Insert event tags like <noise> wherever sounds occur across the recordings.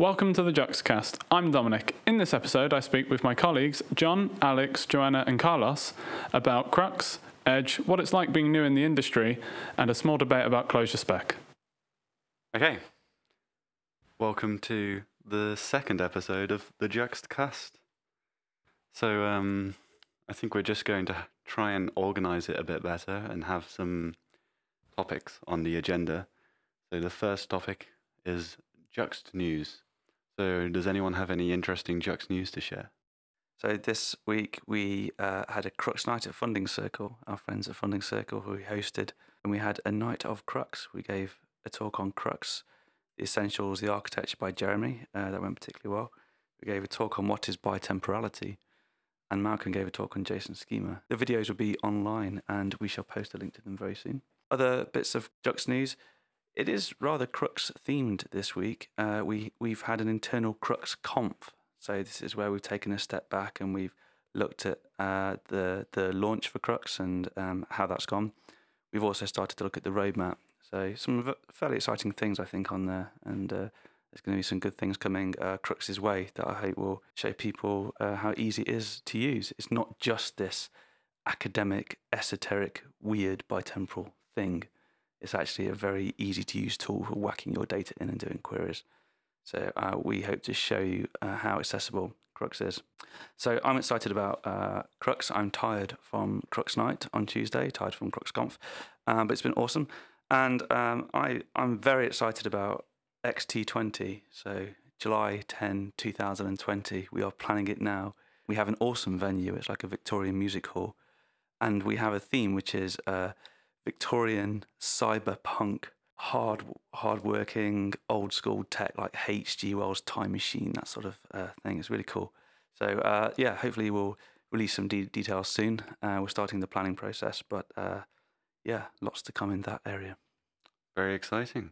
Welcome to the Juxcast. I'm Dominic. In this episode, I speak with my colleagues John, Alex, Joanna, and Carlos about Crux, Edge, what it's like being new in the industry, and a small debate about Clojure spec. Okay. Welcome to the second episode of the Juxcast. So, um, I think we're just going to try and organize it a bit better and have some topics on the agenda. So, the first topic is Juxt news. So, does anyone have any interesting Juxt news to share? So this week we uh, had a Crux night at Funding Circle, our friends at Funding Circle who we hosted, and we had a night of Crux. We gave a talk on Crux, the essentials, the architecture by Jeremy. Uh, that went particularly well. We gave a talk on what is bitemporality, and Malcolm gave a talk on JSON schema. The videos will be online, and we shall post a link to them very soon. Other bits of Juxt news. It is rather Crux themed this week. Uh, we we've had an internal Crux conf so this is where we've taken a step back and we've looked at uh, the the launch for Crux and um, how that's gone. We've also started to look at the roadmap. So some fairly exciting things I think on there, and uh, there's going to be some good things coming uh, Crux's way that I hope will show people uh, how easy it is to use. It's not just this academic, esoteric, weird bitemporal thing. It's actually a very easy to use tool for whacking your data in and doing queries. So uh, we hope to show you uh, how accessible Crux is. So I'm excited about uh, Crux. I'm tired from Crux Night on Tuesday, tired from CruxConf, um, but it's been awesome. And um, I, I'm very excited about XT20. So July 10, 2020. We are planning it now. We have an awesome venue. It's like a Victorian music hall. And we have a theme which is uh, Victorian cyberpunk hard hard working old school tech like H.G. Wells Time Machine that sort of uh, thing. It's really cool. So uh, yeah, hopefully we'll release some de- details soon. Uh, we're starting the planning process, but uh, yeah, lots to come in that area. Very exciting.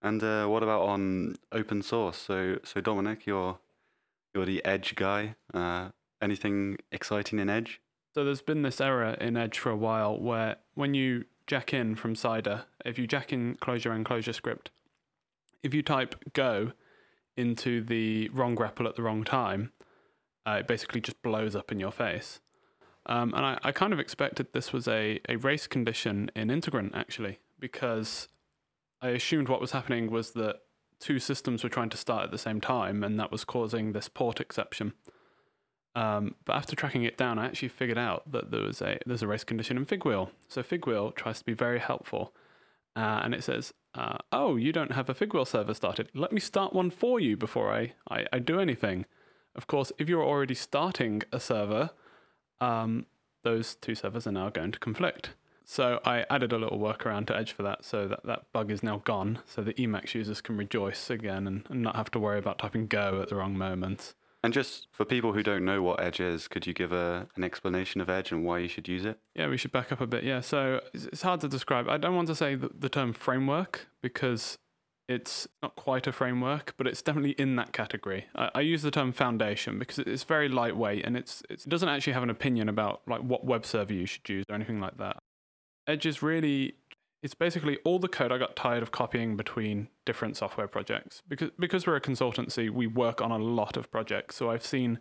And uh, what about on open source? So so Dominic, you're you're the Edge guy. Uh, anything exciting in Edge? So there's been this error in Edge for a while where when you jack in from Cider, if you jack in Clojure and ClojureScript, if you type go into the wrong REPL at the wrong time, uh, it basically just blows up in your face. Um, and I, I, kind of expected this was a, a race condition in Integrant, actually, because I assumed what was happening was that two systems were trying to start at the same time, and that was causing this port exception. Um, but after tracking it down, I actually figured out that there was a there's a race condition in Figwheel. So Figwheel tries to be very helpful, uh, and it says, uh, "Oh, you don't have a Figwheel server started. Let me start one for you before I, I, I do anything." Of course, if you're already starting a server, um, those two servers are now going to conflict. So I added a little workaround to Edge for that, so that that bug is now gone, so the Emacs users can rejoice again and, and not have to worry about typing Go at the wrong moment. And just for people who don't know what Edge is, could you give a, an explanation of Edge and why you should use it? Yeah, we should back up a bit. Yeah, so it's hard to describe. I don't want to say the, the term framework because it's not quite a framework, but it's definitely in that category. I, I, use the term foundation because it's very lightweight and it's, it's, it doesn't actually have an opinion about like what web server you should use or anything like that. Edge is really it's basically all the code I got tired of copying between different software projects. Because because we're a consultancy, we work on a lot of projects. So I've seen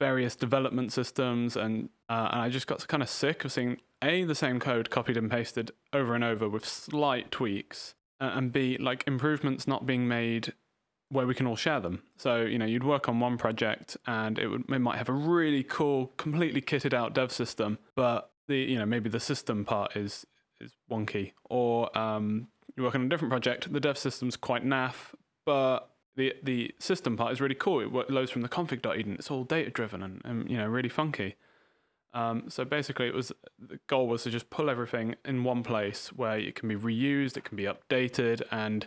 various development systems, and uh, and I just got kind of sick of seeing a the same code copied and pasted over and over with slight tweaks, uh, and b like improvements not being made where we can all share them. So you know you'd work on one project, and it would it might have a really cool, completely kitted out dev system, but the you know maybe the system part is is wonky, or um, you're working on a different project. The dev system's quite naff, but the the system part is really cool. It loads from the config.edn. It's all data driven and, and you know really funky. Um, so basically, it was the goal was to just pull everything in one place where it can be reused, it can be updated, and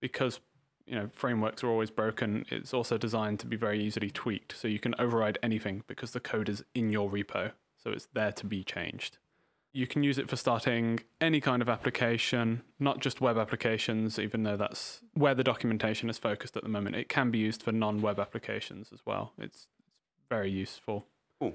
because you know frameworks are always broken, it's also designed to be very easily tweaked. So you can override anything because the code is in your repo, so it's there to be changed you can use it for starting any kind of application, not just web applications, even though that's where the documentation is focused at the moment. It can be used for non web applications as well. It's, very useful. Cool.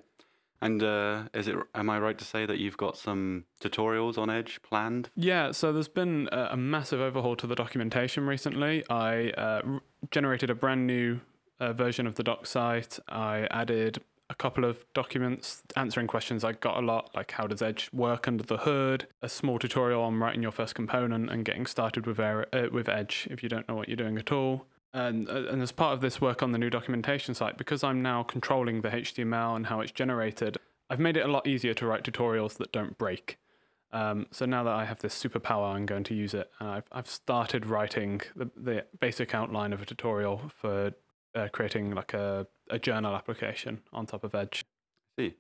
And uh, is it? Am I right to say that you've got some tutorials on Edge planned? Yeah, so there's been a, a massive overhaul to the documentation recently. I uh, r- generated a brand new uh, version of the doc site. I added a couple of documents answering questions I got a lot, like how does Edge work under the hood, a small tutorial on writing your first component and getting started with, uh, with Edge if you don't know what you're doing at all. And, uh, and as part of this work on the new documentation site, because I'm now controlling the HTML and how it's generated, I've made it a lot easier to write tutorials that don't break. Um, so now that I have this superpower, I'm going to use it. And I've, I've started writing the, the basic outline of a tutorial for uh, creating like a, a journal application on top of Edge. See,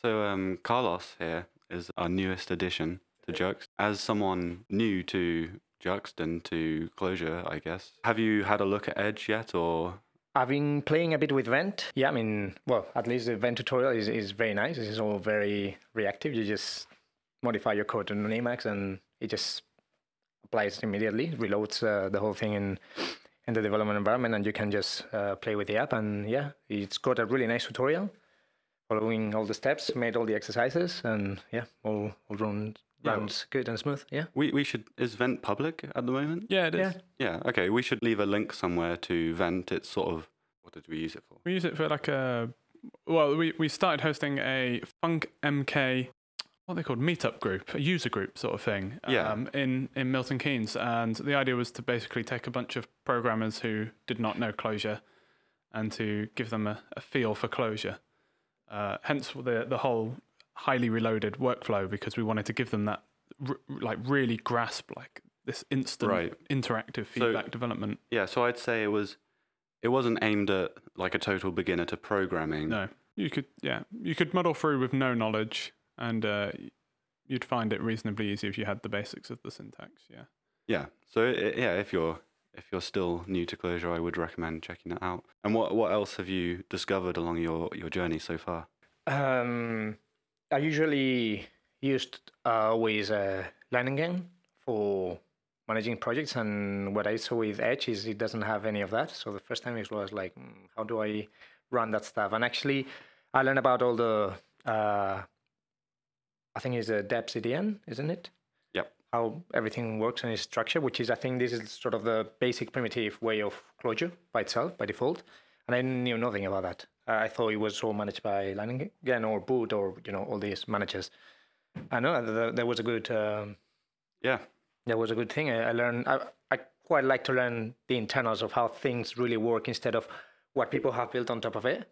so um, Carlos here is our newest addition to Juxt. As someone new to Juxt and to Clojure, I guess, have you had a look at Edge yet, or I've been playing a bit with Vent. Yeah, I mean, well, at least the Vent tutorial is, is very nice. It's all very reactive. You just modify your code in Emacs and it just applies immediately, reloads uh, the whole thing in in the development environment, and you can just uh, play with the app. And yeah, it's got a really nice tutorial, following all the steps, made all the exercises, and yeah, all all runs Yeah. runs good and smooth. Yeah. we we should is Vent public at the moment? Yeah, it is. Yeah. Yeah. Okay, we should leave a link somewhere to Vent. It's sort of what did we use it for? We use it for like a. Well, we, we started hosting a Funk MK, what they called, meetup group, a user group sort of thing. Yeah. Um, in in Milton Keynes, and the idea was to basically take a bunch of programmers who did not know Clojure, and to give them a, a feel for Clojure. Uh, hence the the whole highly reloaded workflow because we wanted to give them that r- like really grasp like this instant Right. interactive So- feedback development. Yeah. So I'd say it was. It wasn't aimed at like a total beginner to programming. No, you could yeah, you could muddle through with no knowledge, and uh, you'd find it reasonably easy if you had the basics of the syntax. Yeah. Yeah. So yeah, if you're if you're still new to Clojure, I would recommend checking it out. And what what else have you discovered along your your journey so far? Um, I usually used uh, always uh, Leiningen for managing projects, and what I saw with Edge is it doesn't have any of that. So the first time it was like, mm, how do I run that stuff? And actually, I learned about all the, uh, I think it's a deps.edn, isn't it? Yep. How everything works and its structure, which is I think this is sort of the basic primitive way of Clojure by itself by default, and I knew nothing about that. I thought it was all managed by Leiningen or Boot or you know all these managers. I know that there was a good um, Yeah. that was a good thing. I, I learned. I, I quite like to learn the internals of how things really work instead of what people have built on top of it.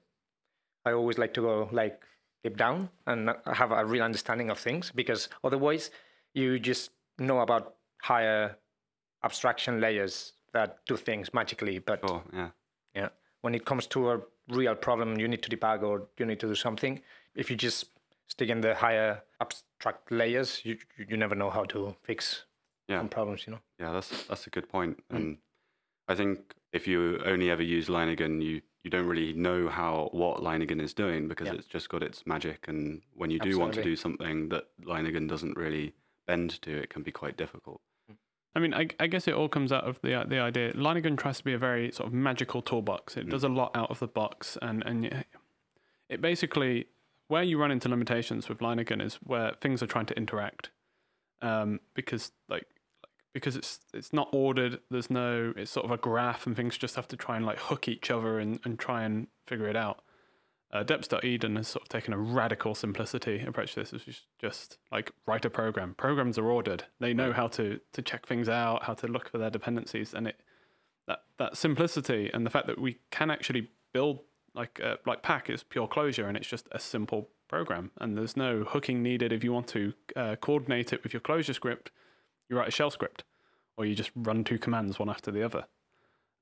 I always like to go like deep down and have a real understanding of things because otherwise you just know about higher abstraction layers that do things magically. But. Yeah. yeah, when it comes to a real problem, you need to debug or you need to do something. If you just stick in the higher abstract layers, you you never know how to fix Yeah. some problems. You know. Yeah. That's that's a good point. Mm. And I think if you only ever use Leiningen, you you don't really know how what Leiningen is doing because Yeah. it's just got its magic. And when you do want to do something that Leiningen doesn't really bend to, it can be quite difficult. I mean, I, I guess it all comes out of the the idea. Leiningen tries to be a very sort of magical toolbox. It does a lot out of the box, and and it basically where you run into limitations with Leiningen is where things are trying to interact, um, because like like because it's it's not ordered. There's no it's sort of a graph, and things just have to try and like hook each other and and try and figure it out. Uh, Deps.edn has sort of taken a radical simplicity approach to this, which is just like write a program. Programs are ordered; they know how to to check things out, how to look for their dependencies, and it that that simplicity and the fact that we can actually build like uh, like Pack is pure Clojure, and it's just a simple program, and there's no hooking needed. If you want to uh, coordinate it with your ClojureScript, you write a shell script, or you just run two commands one after the other.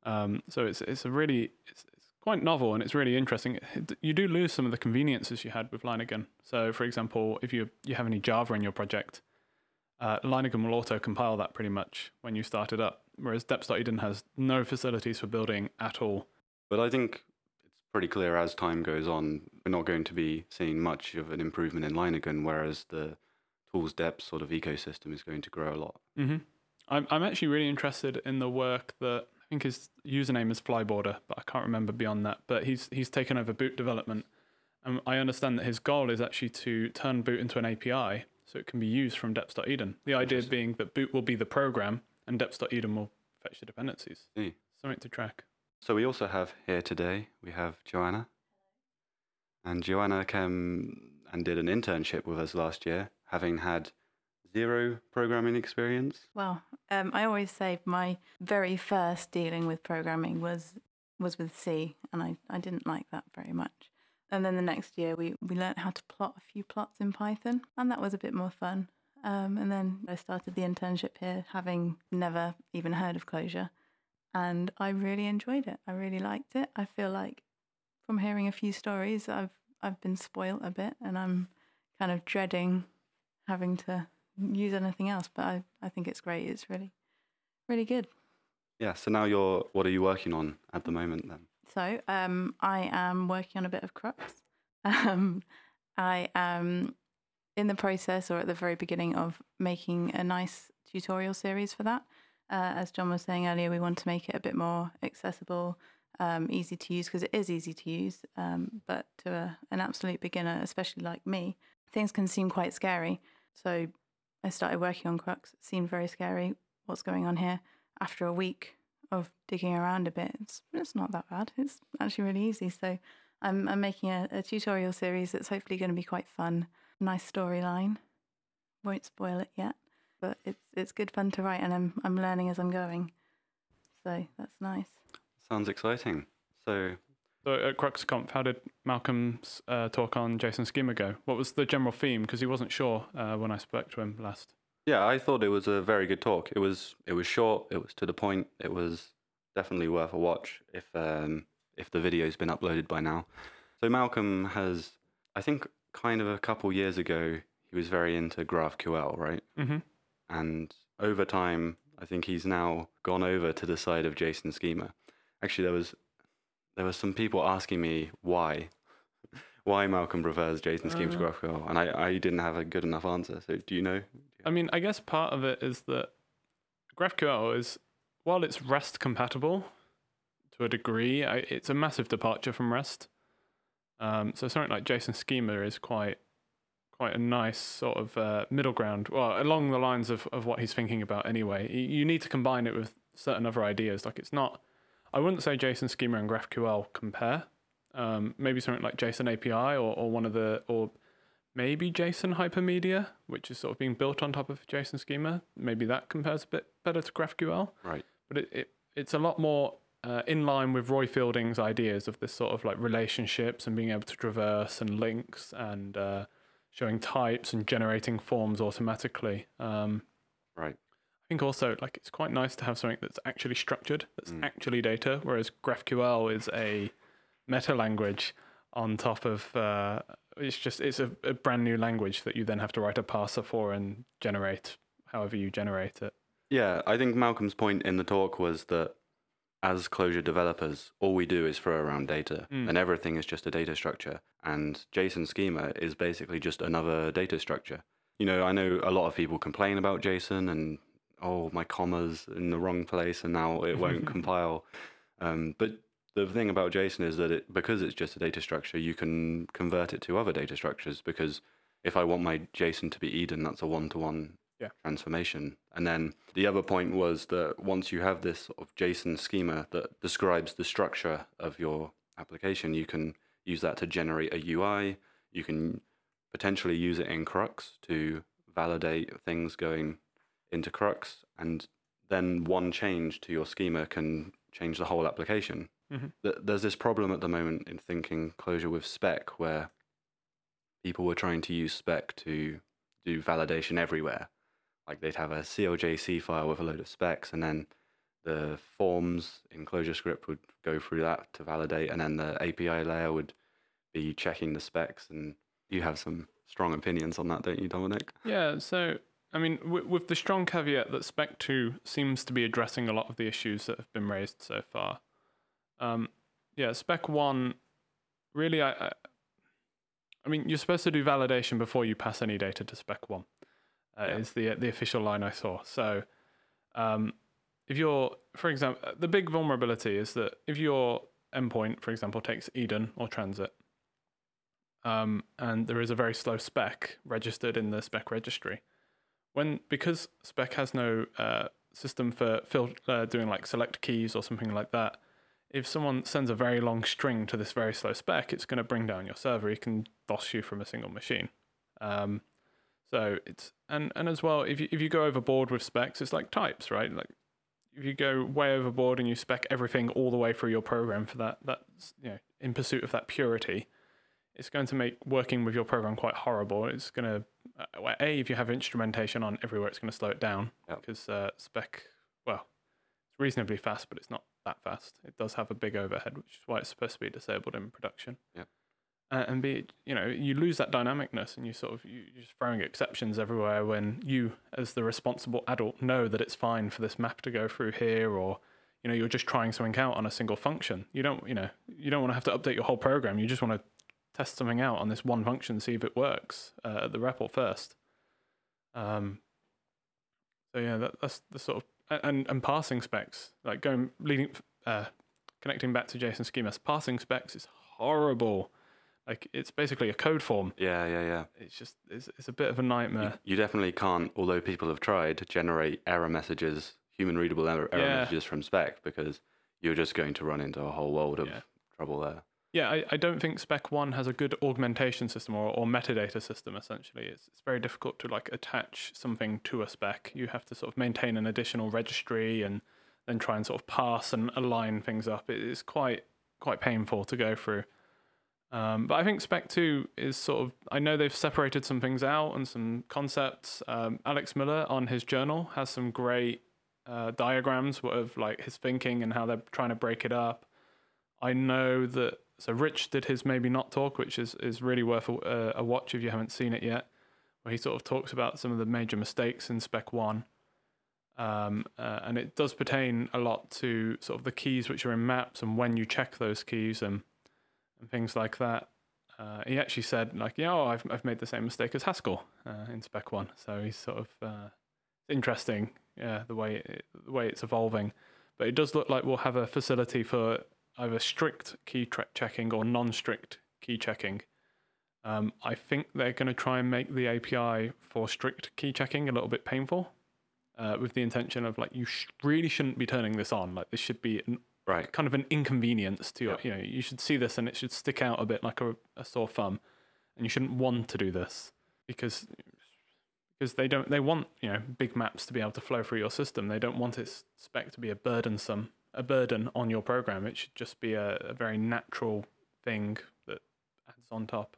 Um, so it's it's a really it's, it's quite novel and it's really interesting. You do lose some of the conveniences you had with Leiningen. So, for example, if you you have any Java in your project, uh, Leiningen will auto compile that pretty much when you start it up, whereas Deps.edn has no facilities for building at all. But I think it's pretty clear as time goes on, we're not going to be seeing much of an improvement in Leiningen, whereas the tools.deps sort of ecosystem is going to grow a lot. hmm I'm I'm actually really interested in the work that I think his username is Flyboarder, but I can't remember beyond that. But he's he's taken over boot development, And I understand that his goal is actually to turn Boot into an API so it can be used from deps.edn. The idea being that Boot will be the program and deps.edn will fetch the dependencies. See. Something to track. So we also have here today, we have Joanna. And Joanna came and did an internship with us last year, having had zero programming experience. Well, um, I always say my very first dealing with programming was was with C, and I, I didn't like that very much. And then the next year we, we learned how to plot a few plots in Python, and that was a bit more fun. Um, and then I started the internship here, having never even heard of Clojure, and I really enjoyed it. I really liked it. I feel like from hearing a few stories, I've I've been spoilt a bit, and I'm kind of dreading having to use anything else. But I, I think it's great. It's really, really good. Yeah, so now you're, what are you working on at the moment then? So um, I am working on a bit of Crux. <laughs> Um, I am in the process, or at the very beginning, of making a nice tutorial series for that. Uh, as John was saying earlier, we want to make it a bit more accessible, um, easy to use, because it is easy to use. Um, but to a, an absolute beginner, especially like me, things can seem quite scary. So I started working on Crux. It seemed very scary. What's going on here? After a week of digging around a bit, it's, it's not that bad. It's actually really easy. So I'm, I'm making a, a tutorial series that's hopefully going to be quite fun. Nice storyline. Won't spoil it yet, but it's it's good fun to write, and I'm I'm learning as I'm going. So that's nice. Sounds exciting. So, So at CruxConf, how did Malcolm's uh, talk on JSON schema go? What was the general theme? Because he wasn't sure uh, when I spoke to him last. yeah, I thought it was a very good talk. It was it was short, it was to the point, it was definitely worth a watch if um if the video's been uploaded by now. So Malcolm has I think kind of a couple years ago he was very into GraphQL, right? Mm-hmm. and over time, I think he's now gone over to the side of JSON schema. Actually, there was there were some people asking me why why Malcolm prefers JSON schema to Uh. GraphQL, and I, I didn't have a good enough answer. So do you know? I mean, I guess part of it is that GraphQL is, while it's REST compatible to a degree, I, it's a massive departure from REST. Um, so something like JSON schema is quite quite a nice sort of uh, middle ground. Well, along the lines of, of what he's thinking about anyway. You, you need to combine it with certain other ideas. Like it's not, I wouldn't say JSON schema and GraphQL compare. Um, maybe something like JSON API or, or one of the, or maybe JSON hypermedia, which is sort of being built on top of JSON schema. Maybe that compares a bit better to GraphQL. Right. But it, it it's a lot more uh, in line with Roy Fielding's ideas of this sort of like relationships and being able to traverse and links and uh, showing types and generating forms automatically. Um, Right. I think also like it's quite nice to have something that's actually structured, that's Mm. actually data, whereas GraphQL is a meta language on top of uh, it's just it's a, a brand new language that you then have to write a parser for and generate however you generate it. Yeah, I think Malcolm's point in the talk was that as Clojure developers, all we do is throw around data, Mm. and everything is just a data structure. And JSON schema is basically just another data structure. You know, I know a lot of people complain about JSON and oh, my commas in the wrong place, and now it won't <laughs> compile. Um, but the thing about JSON is that it because it's just a data structure, you can convert it to other data structures. Because if I want my JSON to be EDN, that's a one-to-one Yeah. transformation. And then the other point was that once you have this sort of JSON schema that describes the structure of your application, you can use that to generate a UI. You can potentially use it in Crux to validate things going into Crux, and then one change to your schema can change the whole application. Mhm. Th- There's this problem at the moment in thinking Clojure with spec where people were trying to use spec to do validation everywhere. Like they'd have a CLJC file with a load of specs, and then the forms in ClojureScript would go through that to validate, and then the API layer would be checking the specs. And you have some strong opinions on that, don't you, Dominic? Yeah, so I mean, with, with the strong caveat that Spec 2 seems to be addressing a lot of the issues that have been raised so far. Um, yeah, Spec 1, really, I, I, I mean, you're supposed to do validation before you pass any data to Spec 1, uh, Yeah. is the, the official line I saw. So um, if you're, for example, the big vulnerability is that if your endpoint, for example, takes EDN or Transit, um, and there is a very slow spec registered in the spec registry. When because spec has no uh, system for fil- uh, doing like select keys or something like that, if someone sends a very long string to this very slow spec, it's going to bring down your server. It can DOS you from a single machine. Um, so it's and and as well, if you if you go overboard with specs, it's like types, right? Like if you go way overboard and you spec everything all the way through your program for that, that's you know in pursuit of that purity, it's going to make working with your program quite horrible. It's going to uh, a if you have instrumentation on everywhere, it's going to slow it down Yep. because uh, spec well, it's reasonably fast, but it's not that fast. It does have a big overhead, which is why it's supposed to be disabled in production. Yep. Uh, and B, you know, you lose that dynamicness, and you sort of you, you're just throwing exceptions everywhere when you, as the responsible adult, know that it's fine for this map to go through here, or you know, you're just trying something out on a single function. You don't, you know, you don't want to have to update your whole program. You just want to test something out on this one function, see if it works uh, at the REPL first. Um, so yeah, that, that's the sort of and and passing specs like going leading uh, connecting back to JSON schemas. Passing specs is horrible. Like it's basically a code form. Yeah, yeah, yeah. It's just it's, it's a bit of a You, nightmare. you definitely can't, although people have tried, to generate error messages, human readable error, error Yeah. messages from spec because you're just going to run into a whole world of Yeah. trouble there. Yeah, I, I don't think Spec One has a good augmentation system or, or metadata system. Essentially, it's it's very difficult to like attach something to a spec. You have to sort of maintain an additional registry and then try and sort of pass and align things up. It is quite quite painful to go through. Um, but I think Spec Two is sort of. I know they've separated some things out and some concepts. Um, Alex Miller on his journal has some great uh, diagrams of like his thinking and how they're trying to break it up. I know that so Rich did his maybe not talk, which is is really worth a, a watch if you haven't seen it yet, where he sort of talks about some of the major mistakes in Spec One, um, uh, and it does pertain a lot to sort of the keys which are in maps and when you check those keys and and things like that. Uh, he actually said like, yeah, oh, I've I've made the same mistake as Haskell uh, in Spec One, so he's sort of uh, interesting, yeah, the way it, the way it's evolving. But it does look like we'll have a facility for either strict key checking or non-strict key checking. Um, I think they're going to try and make the API for strict key checking a little bit painful, uh, with the intention of like you sh- really shouldn't be turning this on. Like this should be an, Right. kind of an inconvenience to your. Yep. You know, you should see this and it should stick out a bit like a, a sore thumb, and you shouldn't want to do this because because they don't they want you know big maps to be able to flow through your system. They don't want its spec to be a burdensome a burden on your program. It should just be a, a very natural thing that adds on top.